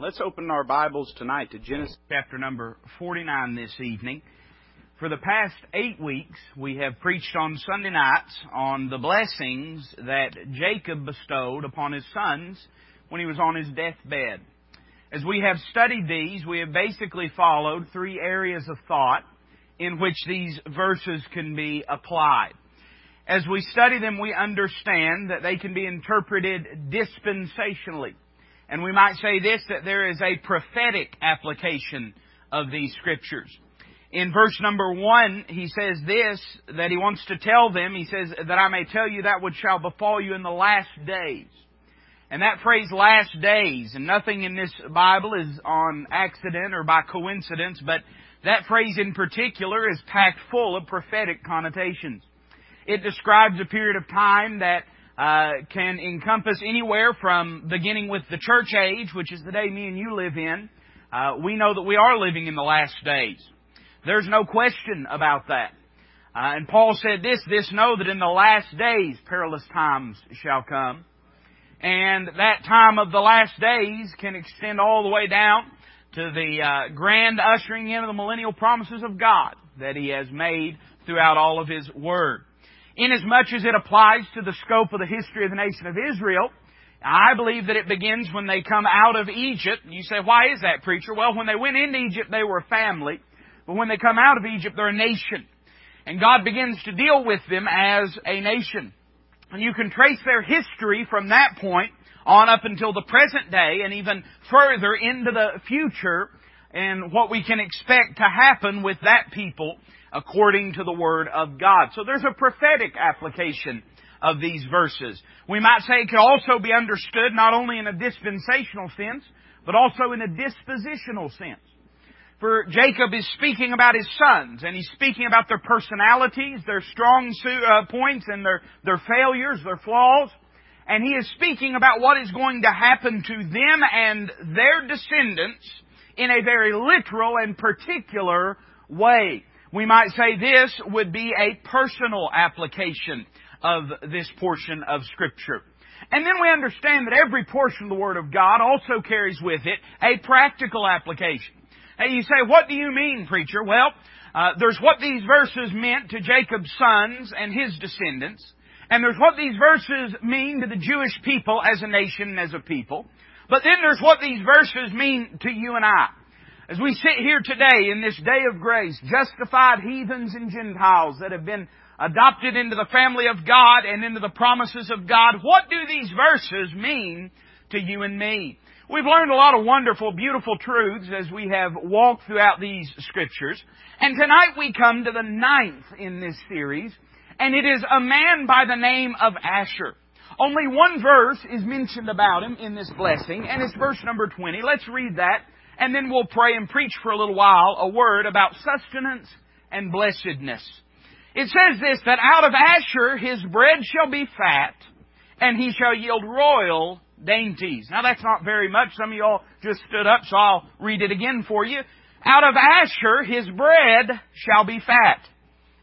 Let's open our Bibles tonight to Genesis chapter number 49 this evening. For the past eight weeks, we have preached on Sunday nights on the blessings that Jacob bestowed upon his sons when he was on his deathbed. As we have studied these, we have basically followed three areas of thought in which these verses can be applied. As we study them, we understand that they can be interpreted dispensationally. And we might say this, that there is a prophetic application of these scriptures. In verse number one, he says this, that he wants to tell them, he says, that I may tell you that which shall befall you in the last days. And that phrase, last days, and nothing in this Bible is on accident or by coincidence, but that phrase in particular is packed full of prophetic connotations. It describes a period of time that uh, can encompass anywhere from beginning with the church age, which is the day me and you live in. Uh, we know that we are living in the last days. There's no question about that. Uh, and Paul said this, this know that in the last days perilous times shall come. And that time of the last days can extend all the way down to the uh, grand ushering in of the millennial promises of God that He has made throughout all of His Word. Inasmuch as it applies to the scope of the history of the nation of Israel, I believe that it begins when they come out of Egypt. You say, why is that, preacher? Well, when they went into Egypt, they were a family. But when they come out of Egypt, they're a nation. And God begins to deal with them as a nation. And you can trace their history from that point on up until the present day and even further into the future and what we can expect to happen with that people according to the Word of God. So there's a prophetic application of these verses. We might say it could also be understood not only in a dispensational sense, but also in a dispositional sense. For Jacob is speaking about his sons, and he's speaking about their personalities, their strong uh, points, and their, their failures, their flaws. And he is speaking about what is going to happen to them and their descendants in a very literal and particular way. We might say this would be a personal application of this portion of Scripture. And then we understand that every portion of the Word of God also carries with it a practical application. Hey, you say, what do you mean, preacher? Well, uh, there's what these verses meant to Jacob's sons and his descendants, and there's what these verses mean to the Jewish people as a nation and as a people. But then there's what these verses mean to you and I. As we sit here today in this day of grace, justified heathens and Gentiles that have been adopted into the family of God and into the promises of God, what do these verses mean to you and me? We've learned a lot of wonderful, beautiful truths as we have walked throughout these scriptures. And tonight we come to the ninth in this series, and it is a man by the name of Asher. Only one verse is mentioned about him in this blessing, and it's verse number 20. Let's read that, and then we'll pray and preach for a little while a word about sustenance and blessedness. It says this, that out of Asher his bread shall be fat, and he shall yield royal dainties. Now that's not very much. Some of y'all just stood up, so I'll read it again for you. Out of Asher his bread shall be fat,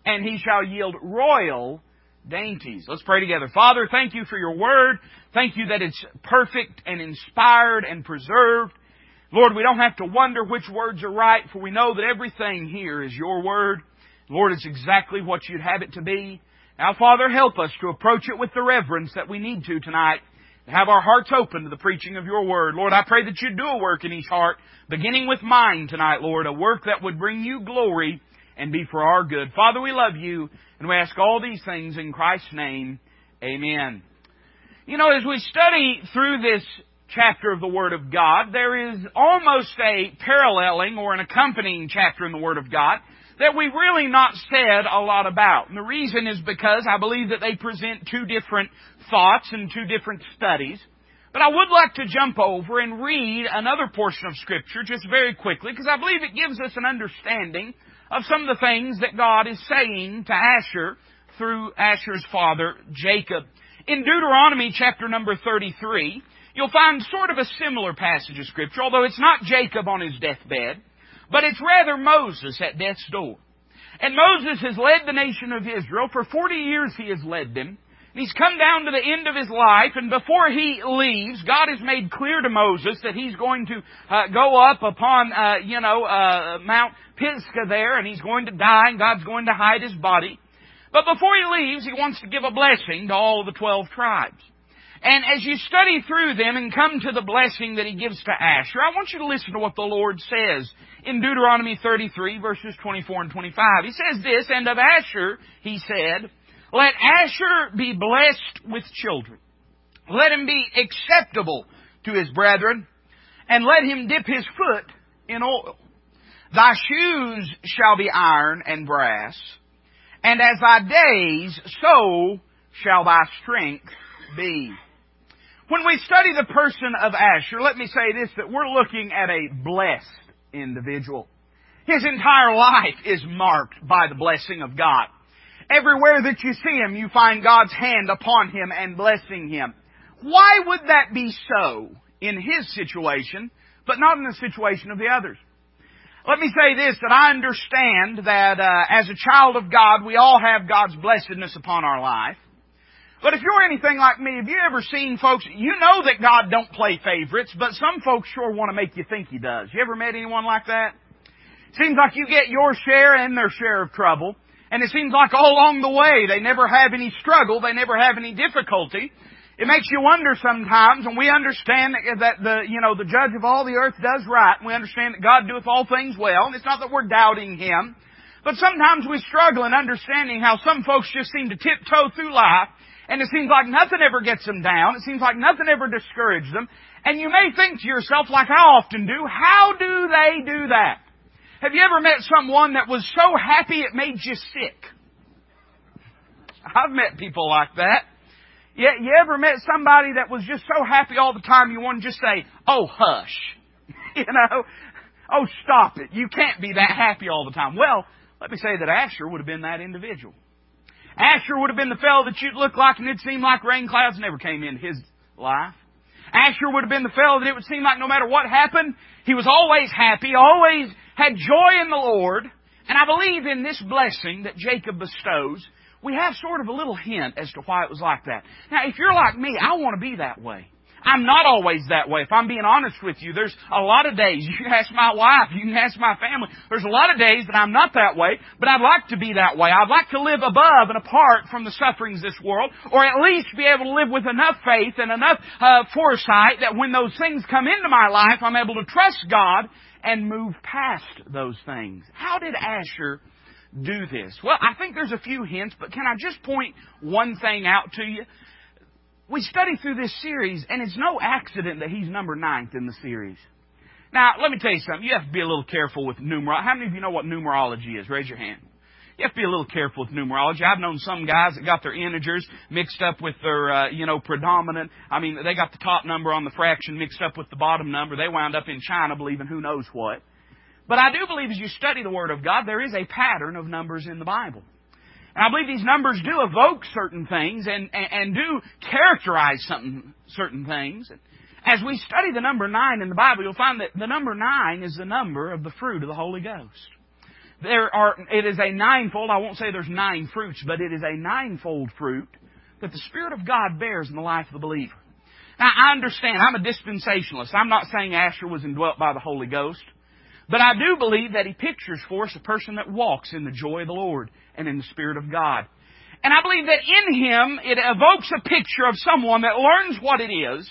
and he shall yield royal dainties. Let's pray together. Father, thank you for your word. Thank you that it's perfect and inspired and preserved. Lord, we don't have to wonder which words are right, for we know that everything here is your word. Lord, it's exactly what you'd have it to be. Now, Father, help us to approach it with the reverence that we need to tonight To have our hearts open to the preaching of your word. Lord, I pray that you do a work in each heart, beginning with mine tonight, Lord, a work that would bring you glory and be for our good. Father, we love you, and we ask all these things in Christ's name. Amen. You know, as we study through this chapter of the Word of God, there is almost a paralleling or an accompanying chapter in the Word of God that we've really not said a lot about. And the reason is because I believe that they present two different thoughts and two different studies. But I would like to jump over and read another portion of Scripture just very quickly because I believe it gives us an understanding of some of the things that God is saying to Asher through Asher's father, Jacob. In Deuteronomy chapter number 33, you'll find sort of a similar passage of Scripture, although it's not Jacob on his deathbed, but it's rather Moses at death's door. And Moses has led the nation of Israel. For 40 years he has led them. And He's come down to the end of his life, and before he leaves, God has made clear to Moses that he's going to uh, go up upon, uh, you know, uh, Mount Pisgah there, and he's going to die, and God's going to hide his body. But before he leaves, he wants to give a blessing to all the twelve tribes. And as you study through them and come to the blessing that he gives to Asher, I want you to listen to what the Lord says in Deuteronomy 33 verses 24 and 25. He says this, and of Asher, he said, let Asher be blessed with children. Let him be acceptable to his brethren, and let him dip his foot in oil. Thy shoes shall be iron and brass, and as thy days, so shall thy strength be. When we study the person of Asher, let me say this, that we're looking at a blessed individual. His entire life is marked by the blessing of God. Everywhere that you see him, you find God's hand upon him and blessing him. Why would that be so in his situation, but not in the situation of the others? Let me say this, that I understand that uh, as a child of God, we all have God's blessedness upon our life. But if you're anything like me, have you ever seen folks, you know that God don't play favorites, but some folks sure want to make you think He does. You ever met anyone like that? Seems like you get your share and their share of trouble. And it seems like all along the way, they never have any struggle, they never have any difficulty. It makes you wonder sometimes, and we understand that the, you know, the judge of all the earth does right, and we understand that God doeth all things well, and it's not that we're doubting Him. But sometimes we struggle in understanding how some folks just seem to tiptoe through life, and it seems like nothing ever gets them down, it seems like nothing ever discourages them, and you may think to yourself, like I often do, how do they do that? Have you ever met someone that was so happy it made you sick? I've met people like that. You, you ever met somebody that was just so happy all the time you want to just say, oh hush. you know? Oh stop it. You can't be that happy all the time. Well, let me say that Asher would have been that individual. Asher would have been the fellow that you'd look like and it'd seem like rain clouds never came in his life. Asher would have been the fellow that it would seem like no matter what happened, he was always happy, always had joy in the Lord. And I believe in this blessing that Jacob bestows, we have sort of a little hint as to why it was like that. Now, if you're like me, I want to be that way. I'm not always that way. If I'm being honest with you, there's a lot of days. You can ask my wife, you can ask my family. There's a lot of days that I'm not that way, but I'd like to be that way. I'd like to live above and apart from the sufferings of this world, or at least be able to live with enough faith and enough uh, foresight that when those things come into my life, I'm able to trust God and move past those things. How did Asher do this? Well, I think there's a few hints, but can I just point one thing out to you? We study through this series, and it's no accident that he's number ninth in the series. Now, let me tell you something. You have to be a little careful with numerology. How many of you know what numerology is? Raise your hand. You have to be a little careful with numerology. I've known some guys that got their integers mixed up with their, uh, you know, predominant. I mean, they got the top number on the fraction mixed up with the bottom number. They wound up in China believing who knows what. But I do believe as you study the Word of God, there is a pattern of numbers in the Bible. And I believe these numbers do evoke certain things and, and, and do characterize something, certain things. As we study the number nine in the Bible, you'll find that the number nine is the number of the fruit of the Holy Ghost. There are, it is a ninefold, I won't say there's nine fruits, but it is a ninefold fruit that the Spirit of God bears in the life of the believer. Now, I understand, I'm a dispensationalist. I'm not saying Asher was indwelt by the Holy Ghost. But I do believe that he pictures for us a person that walks in the joy of the Lord and in the Spirit of God. And I believe that in him it evokes a picture of someone that learns what it is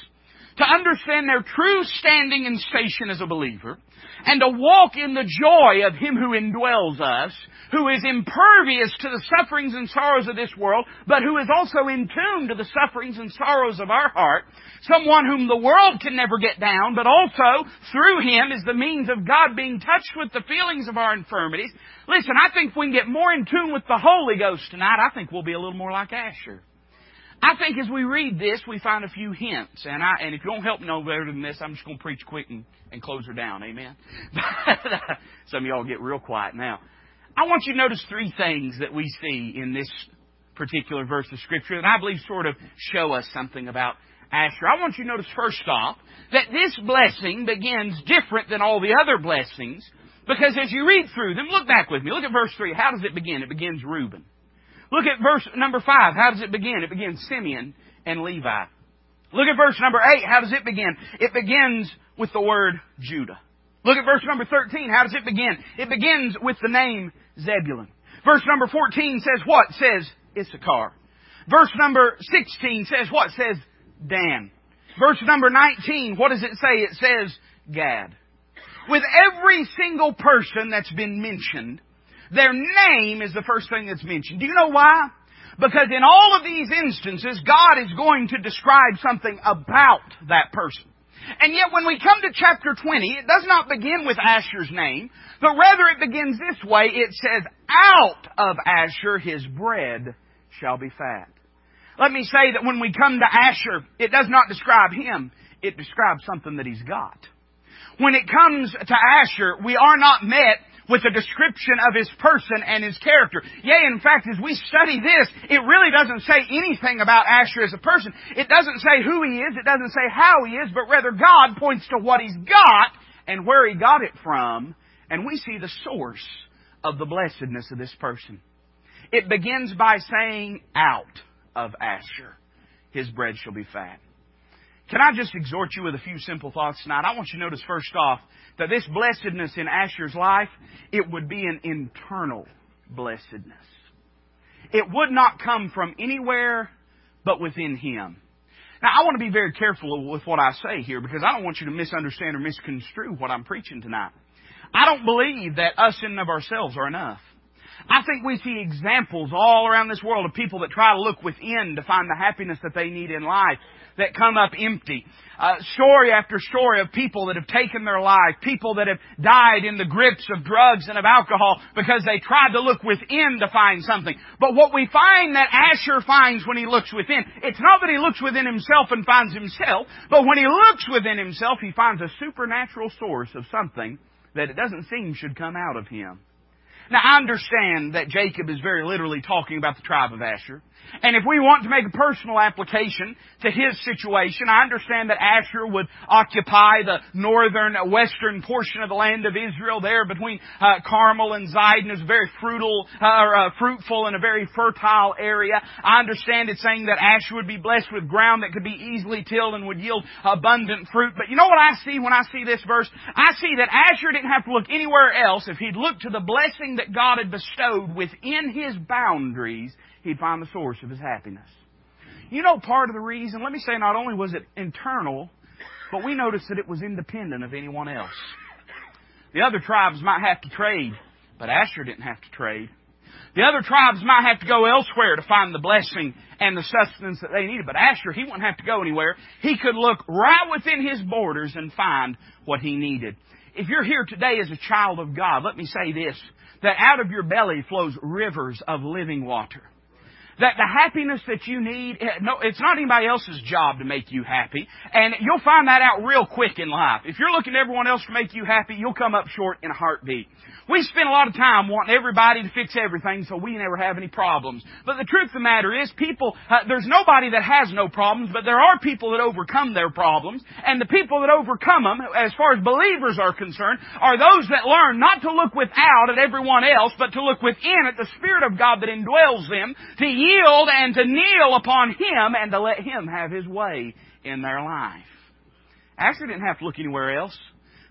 to understand their true standing and station as a believer, and to walk in the joy of Him who indwells us, who is impervious to the sufferings and sorrows of this world, but who is also in tune to the sufferings and sorrows of our heart, someone whom the world can never get down, but also through Him is the means of God being touched with the feelings of our infirmities. Listen, I think if we can get more in tune with the Holy Ghost tonight, I think we'll be a little more like Asher. I think as we read this, we find a few hints. And I, and if you don't help no better than this, I'm just going to preach quick and, and close her down. Amen. Some of y'all get real quiet now. I want you to notice three things that we see in this particular verse of Scripture that I believe sort of show us something about Asher. I want you to notice first off that this blessing begins different than all the other blessings because as you read through them, look back with me. Look at verse 3. How does it begin? It begins Reuben. Look at verse number 5. How does it begin? It begins Simeon and Levi. Look at verse number 8. How does it begin? It begins with the word Judah. Look at verse number 13. How does it begin? It begins with the name Zebulun. Verse number 14 says what? Says Issachar. Verse number 16 says what? Says Dan. Verse number 19, what does it say? It says Gad. With every single person that's been mentioned, their name is the first thing that's mentioned. Do you know why? Because in all of these instances, God is going to describe something about that person. And yet when we come to chapter 20, it does not begin with Asher's name, but rather it begins this way. It says, out of Asher his bread shall be fat. Let me say that when we come to Asher, it does not describe him, it describes something that he's got. When it comes to Asher, we are not met with a description of his person and his character. Yea, in fact, as we study this, it really doesn't say anything about Asher as a person. It doesn't say who he is, it doesn't say how he is, but rather God points to what he's got and where he got it from, and we see the source of the blessedness of this person. It begins by saying, out of Asher, his bread shall be fat. Can I just exhort you with a few simple thoughts tonight? I want you to notice first off that this blessedness in Asher's life, it would be an internal blessedness. It would not come from anywhere but within him. Now, I want to be very careful with what I say here because I don't want you to misunderstand or misconstrue what I'm preaching tonight. I don't believe that us in and of ourselves are enough. I think we see examples all around this world of people that try to look within to find the happiness that they need in life that come up empty. Uh, story after story of people that have taken their life, people that have died in the grips of drugs and of alcohol because they tried to look within to find something. But what we find that Asher finds when he looks within, it's not that he looks within himself and finds himself, but when he looks within himself, he finds a supernatural source of something that it doesn't seem should come out of him. Now I understand that Jacob is very literally talking about the tribe of Asher. And if we want to make a personal application to his situation, I understand that Asher would occupy the northern, western portion of the land of Israel there between uh, Carmel and Zidon. is a very fruitful, uh, uh, fruitful and a very fertile area. I understand it's saying that Asher would be blessed with ground that could be easily tilled and would yield abundant fruit. But you know what I see when I see this verse? I see that Asher didn't have to look anywhere else if he'd looked to the blessing that God had bestowed within His boundaries, he'd find the source of his happiness. You know, part of the reason, let me say, not only was it internal, but we noticed that it was independent of anyone else. The other tribes might have to trade, but Asher didn't have to trade. The other tribes might have to go elsewhere to find the blessing and the sustenance that they needed, but Asher, he wouldn't have to go anywhere. He could look right within his borders and find what he needed. If you're here today as a child of God, let me say this that out of your belly flows rivers of living water. That the happiness that you need, eh, no, it's not anybody else's job to make you happy. And you'll find that out real quick in life. If you're looking to everyone else to make you happy, you'll come up short in a heartbeat. We spend a lot of time wanting everybody to fix everything so we never have any problems. But the truth of the matter is, people, uh, there's nobody that has no problems, but there are people that overcome their problems. And the people that overcome them, as far as believers are concerned, are those that learn not to look without at everyone else, but to look within at the Spirit of God that indwells them, to yield and to kneel upon Him and to let Him have His way in their life. Asher didn't have to look anywhere else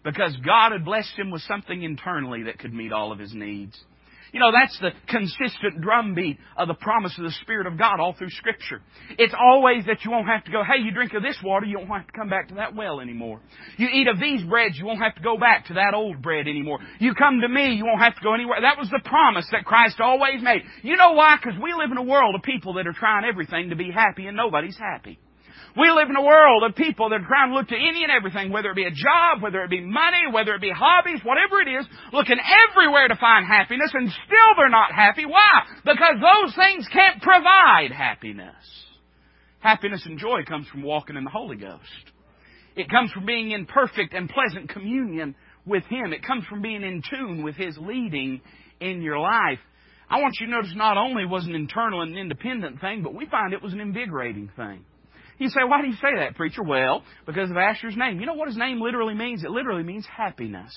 because God had blessed him with something internally that could meet all of his needs. You know, that's the consistent drumbeat of the promise of the Spirit of God all through Scripture. It's always that you won't have to go, hey, you drink of this water, you won't have to come back to that well anymore. You eat of these breads, you won't have to go back to that old bread anymore. You come to me, you won't have to go anywhere. That was the promise that Christ always made. You know why? Because we live in a world of people that are trying everything to be happy and nobody's happy. We live in a world of people that are trying to look to any and everything, whether it be a job, whether it be money, whether it be hobbies, whatever it is, looking everywhere to find happiness, and still they're not happy. Why? Because those things can't provide happiness. Happiness and joy comes from walking in the Holy Ghost. It comes from being in perfect and pleasant communion with Him. It comes from being in tune with His leading in your life. I want you to notice not only was an internal and independent thing, but we find it was an invigorating thing. You say, why do you say that, preacher? Well, because of Asher's name. You know what his name literally means? It literally means happiness.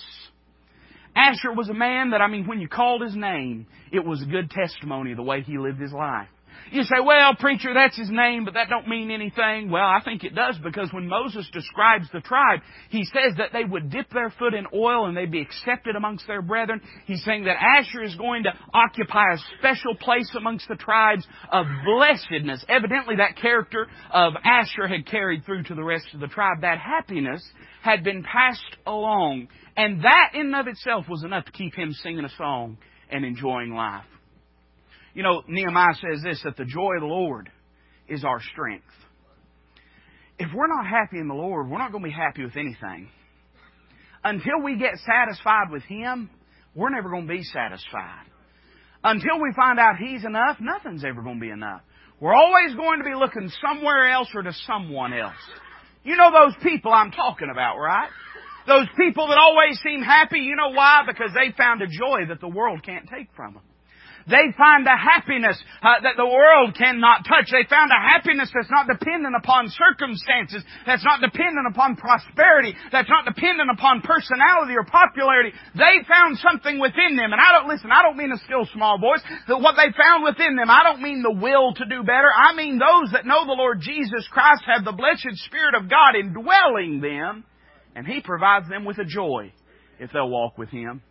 Asher was a man that, I mean, when you called his name, it was a good testimony of the way he lived his life. You say, well, preacher, that's his name, but that don't mean anything. Well, I think it does because when Moses describes the tribe, he says that they would dip their foot in oil and they'd be accepted amongst their brethren. He's saying that Asher is going to occupy a special place amongst the tribes of blessedness. Evidently that character of Asher had carried through to the rest of the tribe. That happiness had been passed along. And that in and of itself was enough to keep him singing a song and enjoying life. You know, Nehemiah says this that the joy of the Lord is our strength. If we're not happy in the Lord, we're not going to be happy with anything. Until we get satisfied with Him, we're never going to be satisfied. Until we find out He's enough, nothing's ever going to be enough. We're always going to be looking somewhere else or to someone else. You know those people I'm talking about, right? Those people that always seem happy, you know why? Because they found a joy that the world can't take from them. They find a happiness uh, that the world cannot touch. They found a happiness that's not dependent upon circumstances, that's not dependent upon prosperity, that's not dependent upon personality or popularity. They found something within them. And I don't, listen, I don't mean a still small voice. What they found within them, I don't mean the will to do better. I mean those that know the Lord Jesus Christ have the blessed Spirit of God indwelling them, and He provides them with a joy if they'll walk with Him.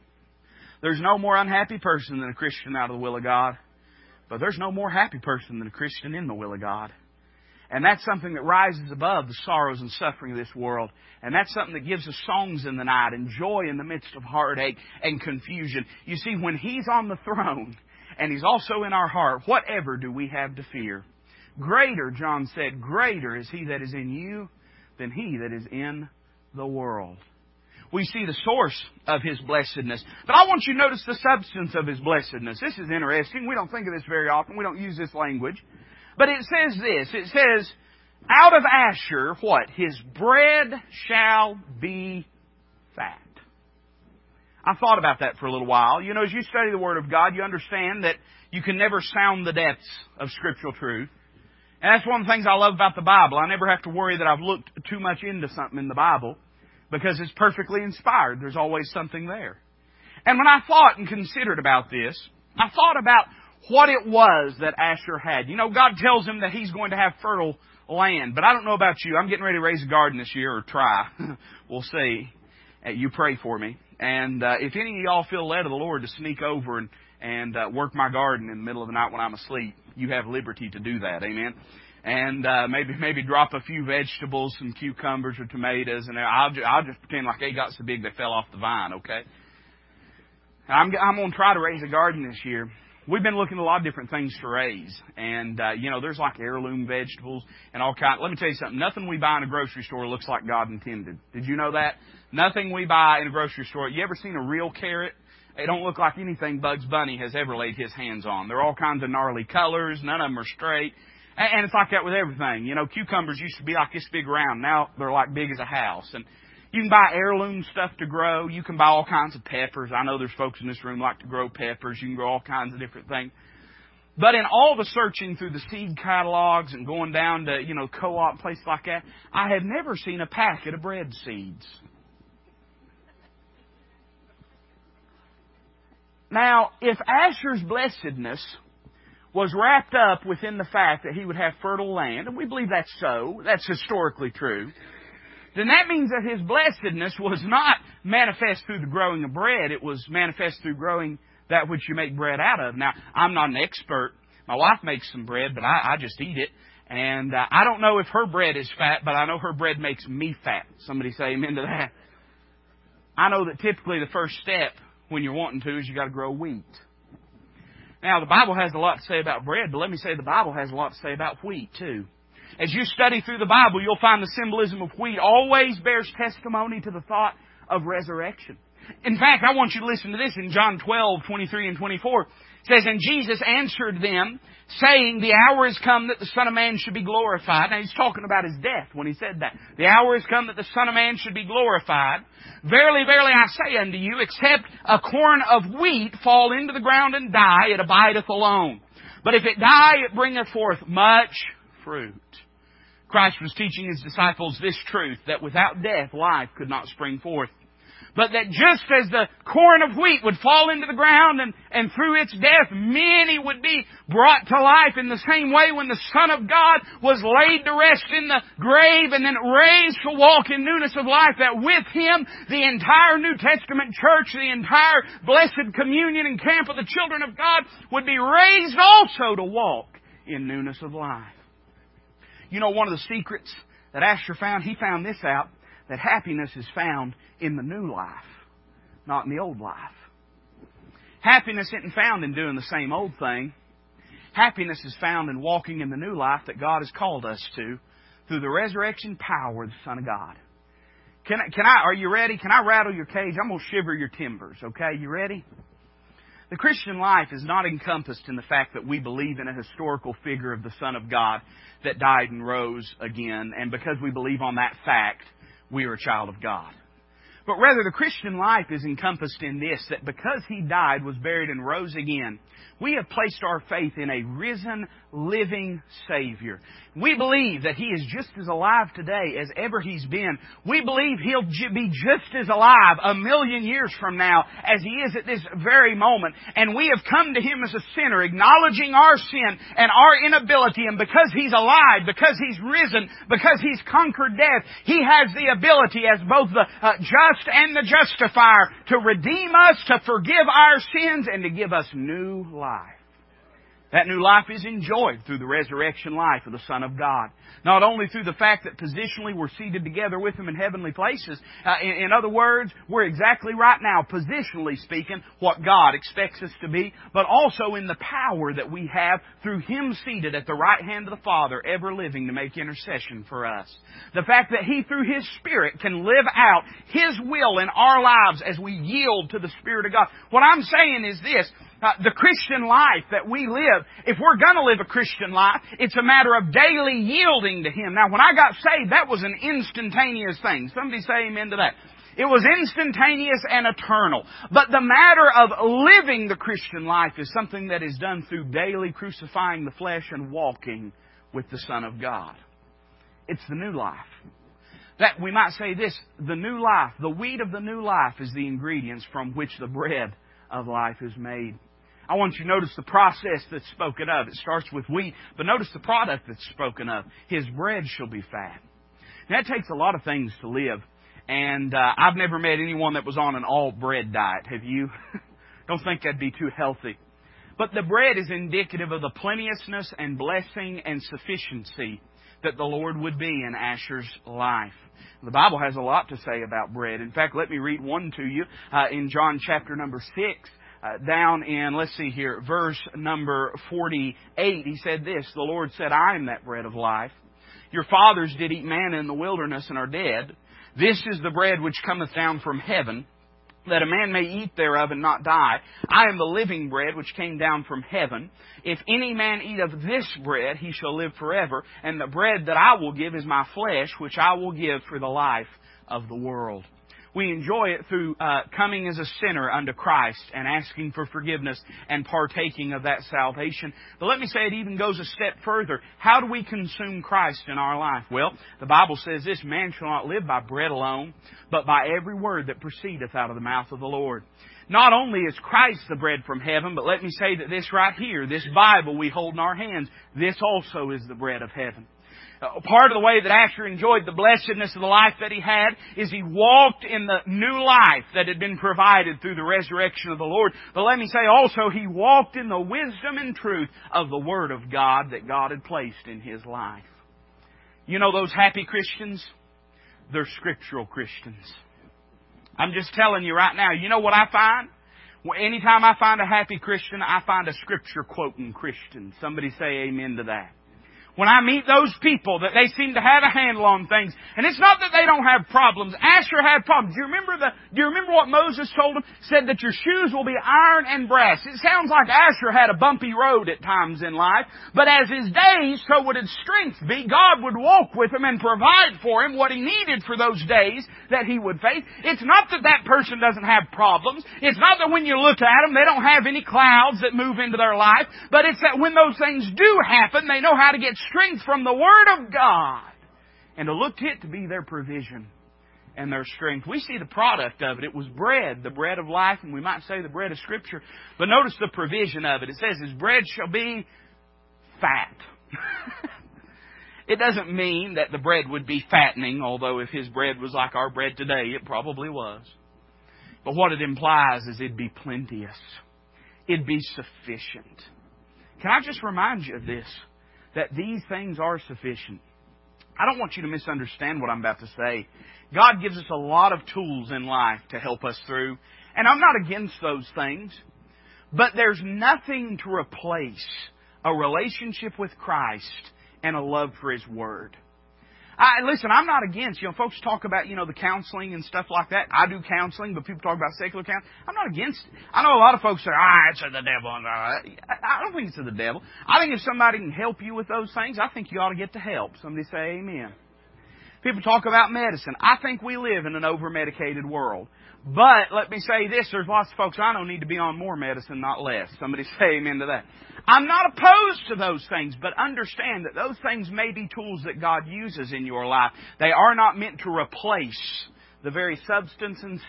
There's no more unhappy person than a Christian out of the will of God. But there's no more happy person than a Christian in the will of God. And that's something that rises above the sorrows and suffering of this world. And that's something that gives us songs in the night and joy in the midst of heartache and confusion. You see, when He's on the throne and He's also in our heart, whatever do we have to fear? Greater, John said, greater is He that is in you than He that is in the world we see the source of his blessedness. But I want you to notice the substance of his blessedness. This is interesting. We don't think of this very often. We don't use this language. But it says this. It says, out of Asher, what? His bread shall be fat. I thought about that for a little while. You know, as you study the Word of God, you understand that you can never sound the depths of scriptural truth. And that's one of the things I love about the Bible. I never have to worry that I've looked too much into something in the Bible because it's perfectly inspired. There's always something there. And when I thought and considered about this, I thought about what it was that Asher had. You know, God tells him that he's going to have fertile land, but I don't know about you. I'm getting ready to raise a garden this year, or try. we'll see. Uh, you pray for me. And uh, if any of y'all feel led of the Lord to sneak over and and uh, work my garden in the middle of the night when I'm asleep, you have liberty to do that. Amen and uh, maybe maybe drop a few vegetables, some cucumbers or tomatoes, and I'll just, I'll just pretend like they got so big they fell off the vine. Okay. I'm I'm gonna try to raise a garden this year. We've been looking at a lot of different things to raise, and uh, you know, there's like heirloom vegetables and all kind. Let me tell you something. Nothing we buy in a grocery store looks like God intended. Did you know that? Nothing we buy in a grocery store. You ever seen a real carrot? They don't look like anything Bugs Bunny has ever laid his hands on. They're all kinds of gnarly colors. None of them are straight. And it's like that with everything. You know, cucumbers used to be like this big round. Now they're like big as a house. And you can buy heirloom stuff to grow. You can buy all kinds of peppers. I know there's folks in this room like to grow peppers. You can grow all kinds of different things. But in all the searching through the seed catalogs and going down to, you know, co-op places like that, I have never seen a packet of bread seeds. Now, if Asher's blessedness was wrapped up within the fact that he would have fertile land, and we believe that's so, that's historically true, then that means that his blessedness was not manifest through the growing of bread, it was manifest through growing that which you make bread out of. Now, I'm not an expert. My wife makes some bread, but I, I just eat it. And uh, I don't know if her bread is fat, but I know her bread makes me fat. Somebody say amen to that. I know that typically the first step when you're wanting to is you got to grow wheat. Now, the Bible has a lot to say about bread, but let me say the Bible has a lot to say about wheat, too. As you study through the Bible, you'll find the symbolism of wheat always bears testimony to the thought of resurrection. In fact, I want you to listen to this in John 12, 23 and 24 It says, And Jesus answered them, saying, The hour is come that the Son of Man should be glorified. Now he's talking about his death when he said that. The hour is come that the Son of Man should be glorified. Verily, verily, I say unto you, except a corn of wheat fall into the ground and die, it abideth alone. But if it die, it bringeth forth much fruit. Christ was teaching his disciples this truth, that without death, life could not spring forth. But that just as the corn of wheat would fall into the ground and, and through its death many would be brought to life in the same way when the Son of God was laid to rest in the grave and then raised to walk in newness of life, that with Him the entire New Testament church, the entire blessed communion and camp of the children of God would be raised also to walk in newness of life. You know one of the secrets that Asher found? He found this out, that happiness is found in the new life, not in the old life. Happiness isn't found in doing the same old thing. Happiness is found in walking in the new life that God has called us to through the resurrection power of the Son of God. Can I, can I, are you ready? Can I rattle your cage? I'm going to shiver your timbers, okay? You ready? The Christian life is not encompassed in the fact that we believe in a historical figure of the Son of God that died and rose again, and because we believe on that fact, we are a child of God. But rather, the Christian life is encompassed in this, that because He died, was buried, and rose again, we have placed our faith in a risen, living Savior. We believe that He is just as alive today as ever He's been. We believe He'll be just as alive a million years from now as He is at this very moment. And we have come to Him as a sinner, acknowledging our sin and our inability. And because He's alive, because He's risen, because He's conquered death, He has the ability as both the uh, just and the justifier to redeem us, to forgive our sins, and to give us new life life. That new life is enjoyed through the resurrection life of the Son of God. Not only through the fact that positionally we're seated together with Him in heavenly places. Uh, in, in, other words, we're exactly right now, positionally speaking, what God expects us to be, but also in the power that we have through Him seated at the right hand of the Father, ever living to make intercession for us. The fact that He, through His Spirit, can live out His will in our lives as we yield to the Spirit of God. What I'm saying is this, uh, the Christian life that we live, if we're gonna live a Christian life, it's a matter of daily yielding to Him. Now, when I got saved, that was an instantaneous thing. Somebody say amen to that. It was instantaneous and eternal. But the matter of living the Christian life is something that is done through daily crucifying the flesh and walking with the Son of God. It's the new life. That we might say this, the new life, the wheat of the new life is the ingredients from which the bread of life is made. I want you to notice the process that's spoken of. It starts with wheat, but notice the product that's spoken of. His bread shall be fat. That takes a lot of things to live, and uh, I've never met anyone that was on an all bread diet. Have you? Don't think that'd be too healthy. But the bread is indicative of the plenteousness and blessing and sufficiency that the Lord would be in Asher's life. The Bible has a lot to say about bread. In fact, let me read one to you uh, in John chapter number 6 uh, down in, let's see here, verse number 48, he said this, The Lord said, I am that bread of life. Your fathers did eat manna in the wilderness and are dead. This is the bread which cometh down from heaven, that a man may eat thereof and not die. I am the living bread which came down from heaven. If any man eat of this bread, he shall live forever. And the bread that I will give is my flesh, which I will give for the life of the world. We enjoy it through uh, coming as a sinner unto Christ and asking for forgiveness and partaking of that salvation. But let me say it even goes a step further. How do we consume Christ in our life? Well, the Bible says this, man shall not live by bread alone, but by every word that proceedeth out of the mouth of the Lord. Not only is Christ the bread from heaven, but let me say that this right here, this Bible we hold in our hands, this also is the bread of heaven. Uh, part of the way that Asher enjoyed the blessedness of the life that he had is he walked in the new life that had been provided through the resurrection of the Lord. But let me say also, he walked in the wisdom and truth of the Word of God that God had placed in his life. You know those happy Christians? They're scriptural Christians. I'm just telling you right now, you know what I find? Well, anytime I find a happy Christian, I find a scripture quoting Christian. Somebody say amen to that when I meet those people that they seem to have a handle on things. And it's not that they don't have problems. Asher had problems. Do you remember the, do you remember what Moses told him? Said that your shoes will be iron and brass. It sounds like Asher had a bumpy road at times in life. But as his days, so would his strength be. God would walk with him and provide for him what he needed for those days that he would face. It's not that that person doesn't have problems. It's not that when you look at them, they don't have any clouds that move into their life. But it's that when those things do happen, they know how to get strength from the Word of God and to look to it to be their provision and their strength. We see the product of it. It was bread, the bread of life, and we might say the bread of Scripture. But notice the provision of it. It says, His bread shall be fat. it doesn't mean that the bread would be fattening, although if His bread was like our bread today, it probably was. But what it implies is it'd be plenteous. It'd be sufficient. Can I just remind you of this? That these things are sufficient. I don't want you to misunderstand what I'm about to say. God gives us a lot of tools in life to help us through, and I'm not against those things. But there's nothing to replace a relationship with Christ and a love for His Word. I, listen, I'm not against, you know, folks talk about, you know, the counseling and stuff like that. I do counseling, but people talk about secular counseling. I'm not against it. I know a lot of folks say, ah, it's the devil. I don't think it's the devil. I think if somebody can help you with those things, I think you ought to get the help. Somebody say amen. People talk about medicine. I think we live in an over-medicated world. But let me say this, there's lots of folks I know need to be on more medicine, not less. Somebody say amen to that. I'm not opposed to those things, but understand that those things may be tools that God uses in your life. They are not meant to replace the very substance and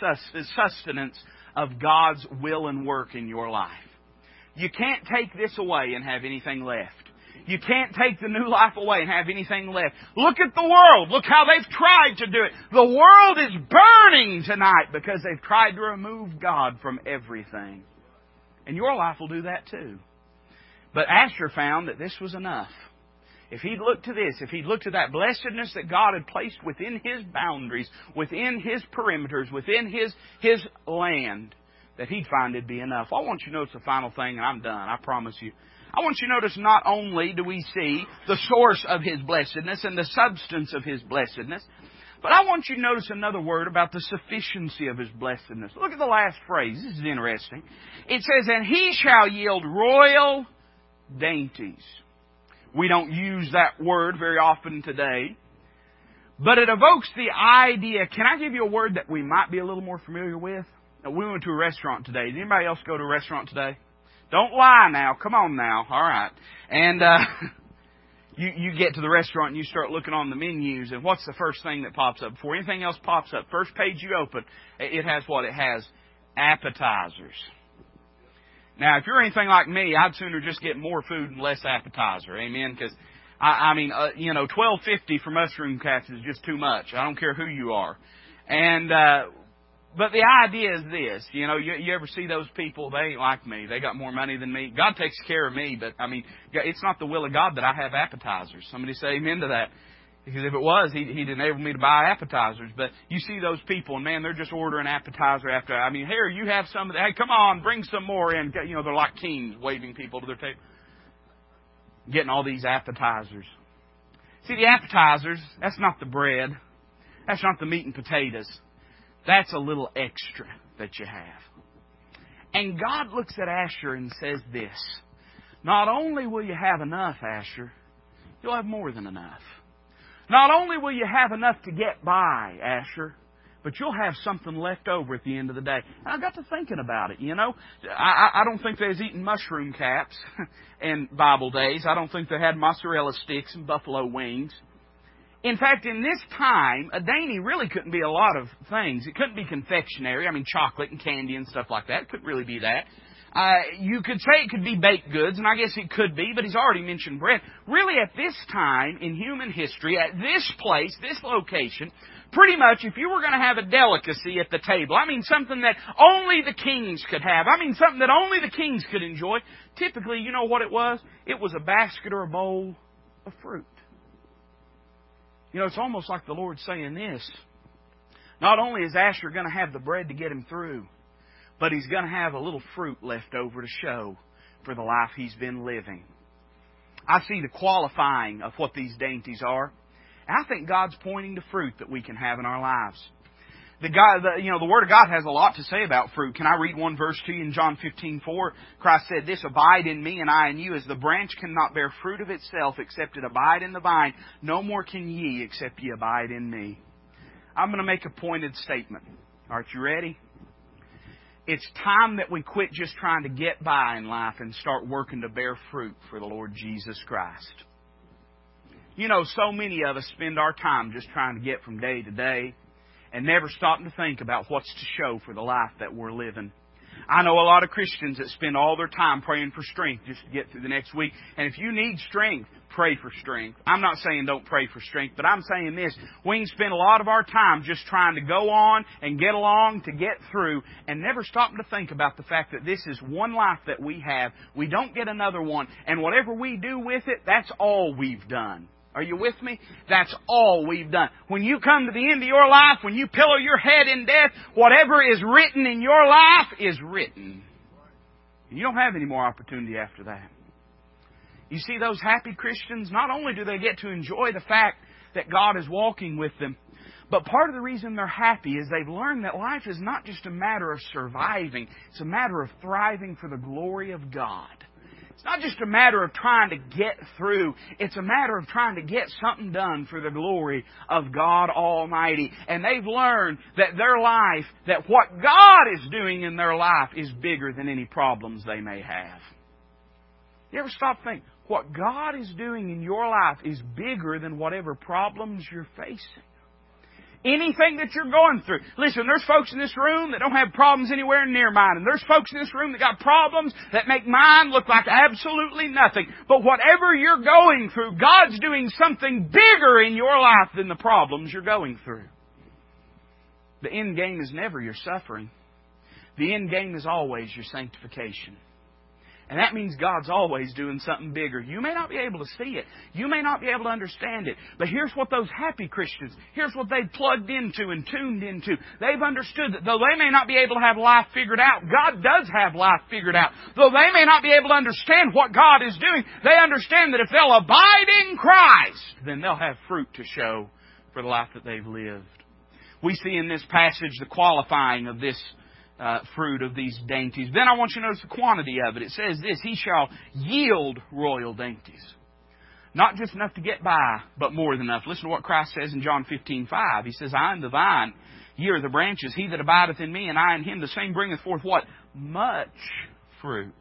sustenance of God's will and work in your life. You can't take this away and have anything left. You can't take the new life away and have anything left. Look at the world. Look how they've tried to do it. The world is burning tonight because they've tried to remove God from everything. And your life will do that too. But Asher found that this was enough. If he'd looked to this, if he'd looked to that blessedness that God had placed within his boundaries, within his perimeters, within his, his land, that he'd find it'd be enough. I want you to notice the final thing, and I'm done, I promise you. I want you to notice not only do we see the source of his blessedness and the substance of his blessedness, but I want you to notice another word about the sufficiency of his blessedness. Look at the last phrase. This is interesting. It says, And he shall yield royal dainties. We don't use that word very often today. But it evokes the idea. Can I give you a word that we might be a little more familiar with? Now, we went to a restaurant today. Did anybody else go to a restaurant today? Don't lie now. Come on now. All right. And uh, you you get to the restaurant and you start looking on the menus, and what's the first thing that pops up before anything else pops up? First page you open, it has what it has: appetizers. Now, if you're anything like me, I'd sooner just get more food and less appetizer. Amen. Because I, I mean, uh, you know, twelve fifty for mushroom cats is just too much. I don't care who you are. And uh, but the idea is this, you know, you, you ever see those people? They ain't like me. They got more money than me. God takes care of me, but I mean, it's not the will of God that I have appetizers. Somebody say amen to that. Because if it was, he, he'd enable me to buy appetizers. But you see those people, and man, they're just ordering appetizer after. I mean, here you have some of that. Hey, come on, bring some more in. You know, they're like kings waving people to their table, getting all these appetizers. See, the appetizers, that's not the bread. That's not the meat and potatoes. That's a little extra that you have. And God looks at Asher and says this Not only will you have enough, Asher, you'll have more than enough. Not only will you have enough to get by, Asher, but you'll have something left over at the end of the day. And I got to thinking about it, you know. I, I don't think they was eating mushroom caps in Bible days. I don't think they had mozzarella sticks and buffalo wings. In fact, in this time, a dainty really couldn't be a lot of things. It couldn't be confectionery. I mean, chocolate and candy and stuff like that. It couldn't really be that. Uh, you could say it could be baked goods, and I guess it could be, but he's already mentioned bread. Really, at this time in human history, at this place, this location, pretty much if you were going to have a delicacy at the table, I mean something that only the kings could have, I mean something that only the kings could enjoy, typically, you know what it was? It was a basket or a bowl of fruit. You know, it's almost like the Lord saying this. Not only is Asher going to have the bread to get him through, but he's going to have a little fruit left over to show for the life he's been living. I see the qualifying of what these dainties are. I think God's pointing to fruit that we can have in our lives. The God, the, you know, the Word of God has a lot to say about fruit. Can I read one verse to you in John 15, 4? Christ said this, Abide in me and I in you, as the branch cannot bear fruit of itself except it abide in the vine, no more can ye except ye abide in me. I'm going to make a pointed statement. Aren't you ready? It's time that we quit just trying to get by in life and start working to bear fruit for the Lord Jesus Christ. You know, so many of us spend our time just trying to get from day to day and never stopping to think about what's to show for the life that we're living. I know a lot of Christians that spend all their time praying for strength just to get through the next week. And if you need strength, pray for strength. I'm not saying don't pray for strength, but I'm saying this. We can spend a lot of our time just trying to go on and get along to get through and never stopping to think about the fact that this is one life that we have. We don't get another one. And whatever we do with it, that's all we've done. Are you with me? That's all we've done. When you come to the end of your life, when you pillow your head in death, whatever is written in your life is written. You don't have any more opportunity after that. You see, those happy Christians, not only do they get to enjoy the fact that God is walking with them, but part of the reason they're happy is they've learned that life is not just a matter of surviving, it's a matter of thriving for the glory of God. It's not just a matter of trying to get through. It's a matter of trying to get something done for the glory of God Almighty. And they've learned that their life, that what God is doing in their life is bigger than any problems they may have. You ever stop think what God is doing in your life is bigger than whatever problems you're facing? Anything that you're going through. Listen, there's folks in this room that don't have problems anywhere near mine, and there's folks in this room that got problems that make mine look like absolutely nothing. But whatever you're going through, God's doing something bigger in your life than the problems you're going through. The end game is never your suffering. The end game is always your sanctification. And that means God's always doing something bigger. You may not be able to see it. You may not be able to understand it. But here's what those happy Christians, here's what they've plugged into and tuned into. They've understood that though they may not be able to have life figured out, God does have life figured out. Though they may not be able to understand what God is doing, they understand that if they'll abide in Christ, then they'll have fruit to show for the life that they've lived. We see in this passage the qualifying of this uh, fruit of these dainties. Then I want you to notice the quantity of it. It says this, He shall yield royal dainties. Not just enough to get by, but more than enough. Listen to what Christ says in John 15, 5. He says, I am the vine, ye are the branches. He that abideth in me, and I in him, the same bringeth forth what? Much fruit.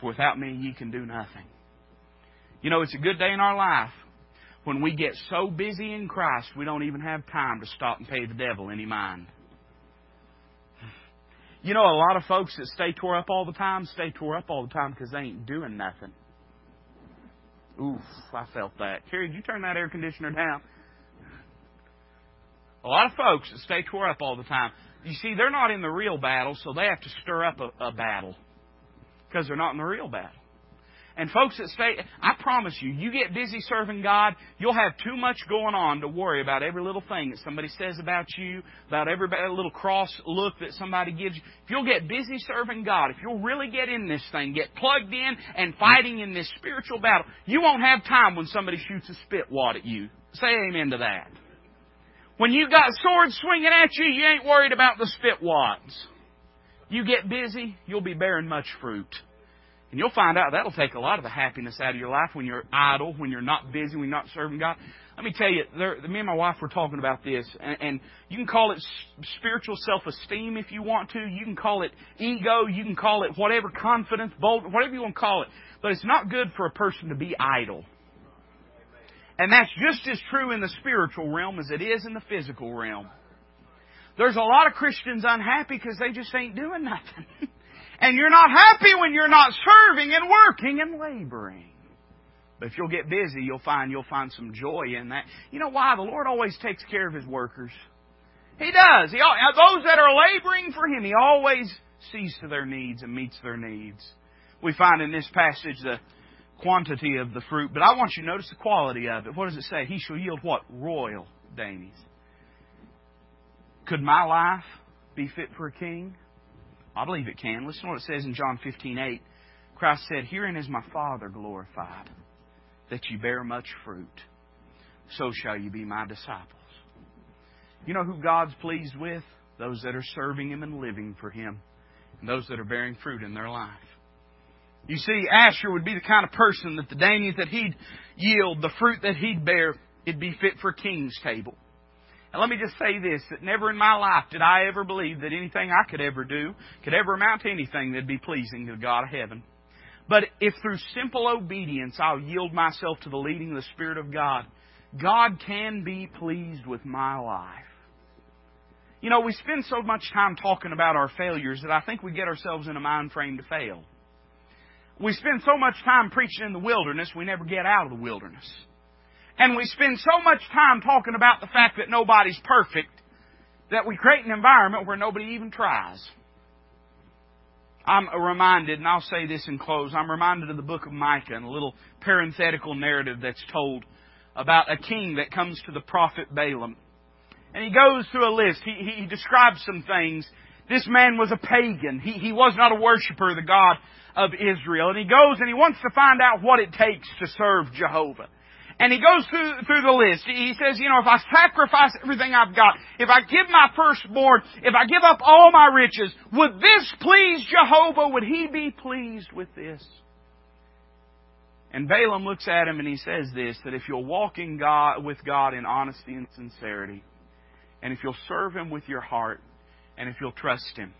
For without me ye can do nothing. You know, it's a good day in our life when we get so busy in Christ we don't even have time to stop and pay the devil any mind. You know, a lot of folks that stay tore up all the time stay tore up all the time because they ain't doing nothing. Oof, I felt that. Carrie, did you turn that air conditioner down? A lot of folks that stay tore up all the time. You see, they're not in the real battle, so they have to stir up a, a battle because they're not in the real battle. And folks that stay, I promise you, you get busy serving God, you'll have too much going on to worry about every little thing that somebody says about you, about every little cross look that somebody gives you. If you'll get busy serving God, if you'll really get in this thing, get plugged in and fighting in this spiritual battle, you won't have time when somebody shoots a spit wad at you. Say amen to that. When you got swords swinging at you, you ain't worried about the spit wads. You get busy, you'll be bearing much fruit. And you'll find out that'll take a lot of the happiness out of your life when you're idle, when you're not busy, when you're not serving God. Let me tell you, there, me and my wife were talking about this, and, and you can call it spiritual self-esteem if you want to. You can call it ego. You can call it whatever, confidence, bold, whatever you want to call it. But it's not good for a person to be idle. And that's just as true in the spiritual realm as it is in the physical realm. There's a lot of Christians unhappy because they just ain't doing nothing. And you're not happy when you're not serving and working and laboring. But if you'll get busy, you'll find you'll find some joy in that. You know why? The Lord always takes care of His workers. He does. He, those that are laboring for Him, He always sees to their needs and meets their needs. We find in this passage the quantity of the fruit, but I want you to notice the quality of it. What does it say? He shall yield what? Royal dainties. Could my life be fit for a king? I believe it can. Listen to what it says in John 15 8. Christ said, Herein is my Father glorified, that you bear much fruit. So shall you be my disciples. You know who God's pleased with? Those that are serving Him and living for Him, and those that are bearing fruit in their life. You see, Asher would be the kind of person that the dainties that he'd yield, the fruit that he'd bear, it'd be fit for king's table. And let me just say this, that never in my life did I ever believe that anything I could ever do could ever amount to anything that'd be pleasing to the God of heaven. But if through simple obedience I'll yield myself to the leading of the Spirit of God, God can be pleased with my life. You know, we spend so much time talking about our failures that I think we get ourselves in a mind frame to fail. We spend so much time preaching in the wilderness, we never get out of the wilderness. And we spend so much time talking about the fact that nobody's perfect that we create an environment where nobody even tries. I'm reminded, and I'll say this in close, I'm reminded of the book of Micah and a little parenthetical narrative that's told about a king that comes to the prophet Balaam. And he goes through a list. He, he, describes some things. This man was a pagan. He, he was not a worshiper of the God of Israel. And he goes and he wants to find out what it takes to serve Jehovah. And he goes through, through the list. He says, you know, if I sacrifice everything I've got, if I give my firstborn, if I give up all my riches, would this please Jehovah? Would he be pleased with this? And Balaam looks at him and he says this, that if you'll walk in God, with God in honesty and sincerity, and if you'll serve Him with your heart, and if you'll trust Him,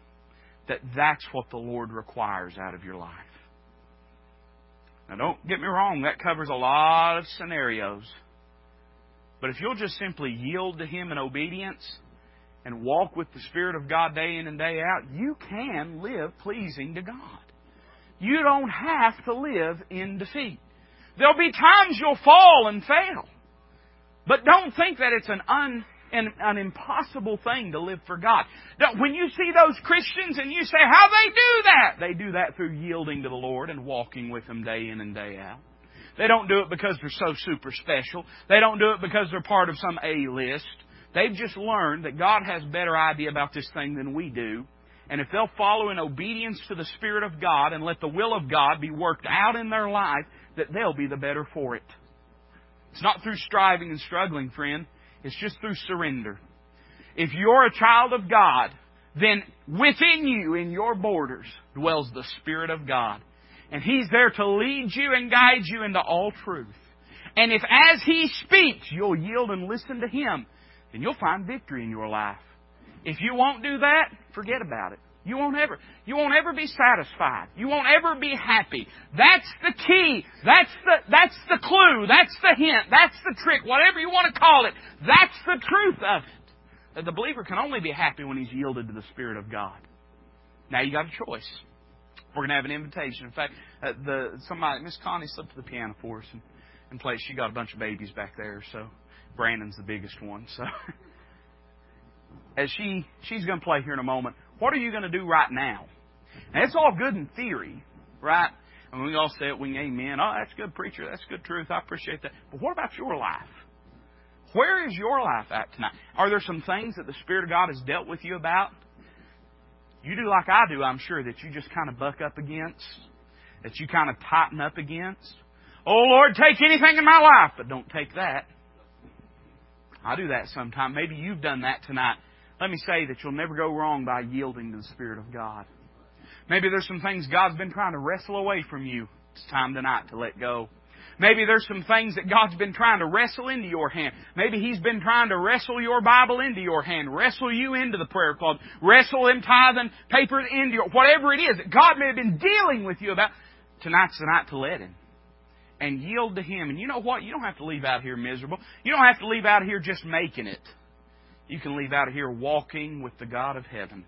that that's what the Lord requires out of your life. Now, don't get me wrong, that covers a lot of scenarios. But if you'll just simply yield to Him in obedience and walk with the Spirit of God day in and day out, you can live pleasing to God. You don't have to live in defeat. There'll be times you'll fall and fail. But don't think that it's an un an, an impossible thing to live for God. Now, When you see those Christians and you say, how they do that? They do that through yielding to the Lord and walking with Him day in and day out. They don't do it because they're so super special. They don't do it because they're part of some A list. They've just learned that God has a better idea about this thing than we do. And if they'll follow in obedience to the Spirit of God and let the will of God be worked out in their life, that they'll be the better for it. It's not through striving and struggling, friend. It's just through surrender. If you're a child of God, then within you, in your borders, dwells the Spirit of God. And He's there to lead you and guide you into all truth. And if as He speaks, you'll yield and listen to Him, then you'll find victory in your life. If you won't do that, forget about it. You won't ever, you won't ever be satisfied. You won't ever be happy. That's the key. That's the, that's the clue. That's the hint. That's the trick. Whatever you want to call it. That's the truth of it. The believer can only be happy when he's yielded to the Spirit of God. Now you got a choice. We're going to have an invitation. In fact, uh, the somebody, Miss Connie slipped to the piano for us and, and played. She got a bunch of babies back there, so Brandon's the biggest one. So as she she's going to play here in a moment, what are you going to do right now? It's all good in theory, right? And we all say it, we amen. Oh, that's good preacher. That's good truth. I appreciate that. But what about your life? Where is your life at tonight? Are there some things that the Spirit of God has dealt with you about? You do like I do, I'm sure, that you just kind of buck up against, that you kind of tighten up against. Oh, Lord, take anything in my life, but don't take that. I do that sometimes. Maybe you've done that tonight. Let me say that you'll never go wrong by yielding to the Spirit of God. Maybe there's some things God's been trying to wrestle away from you. It's time tonight to let go. Maybe there's some things that God's been trying to wrestle into your hand. Maybe He's been trying to wrestle your Bible into your hand, wrestle you into the prayer club, wrestle them tithing paper into your, whatever it is that God may have been dealing with you about. Tonight's the night to let Him. And yield to Him. And you know what? You don't have to leave out here miserable. You don't have to leave out here just making it you can leave out of here walking with the God of heaven.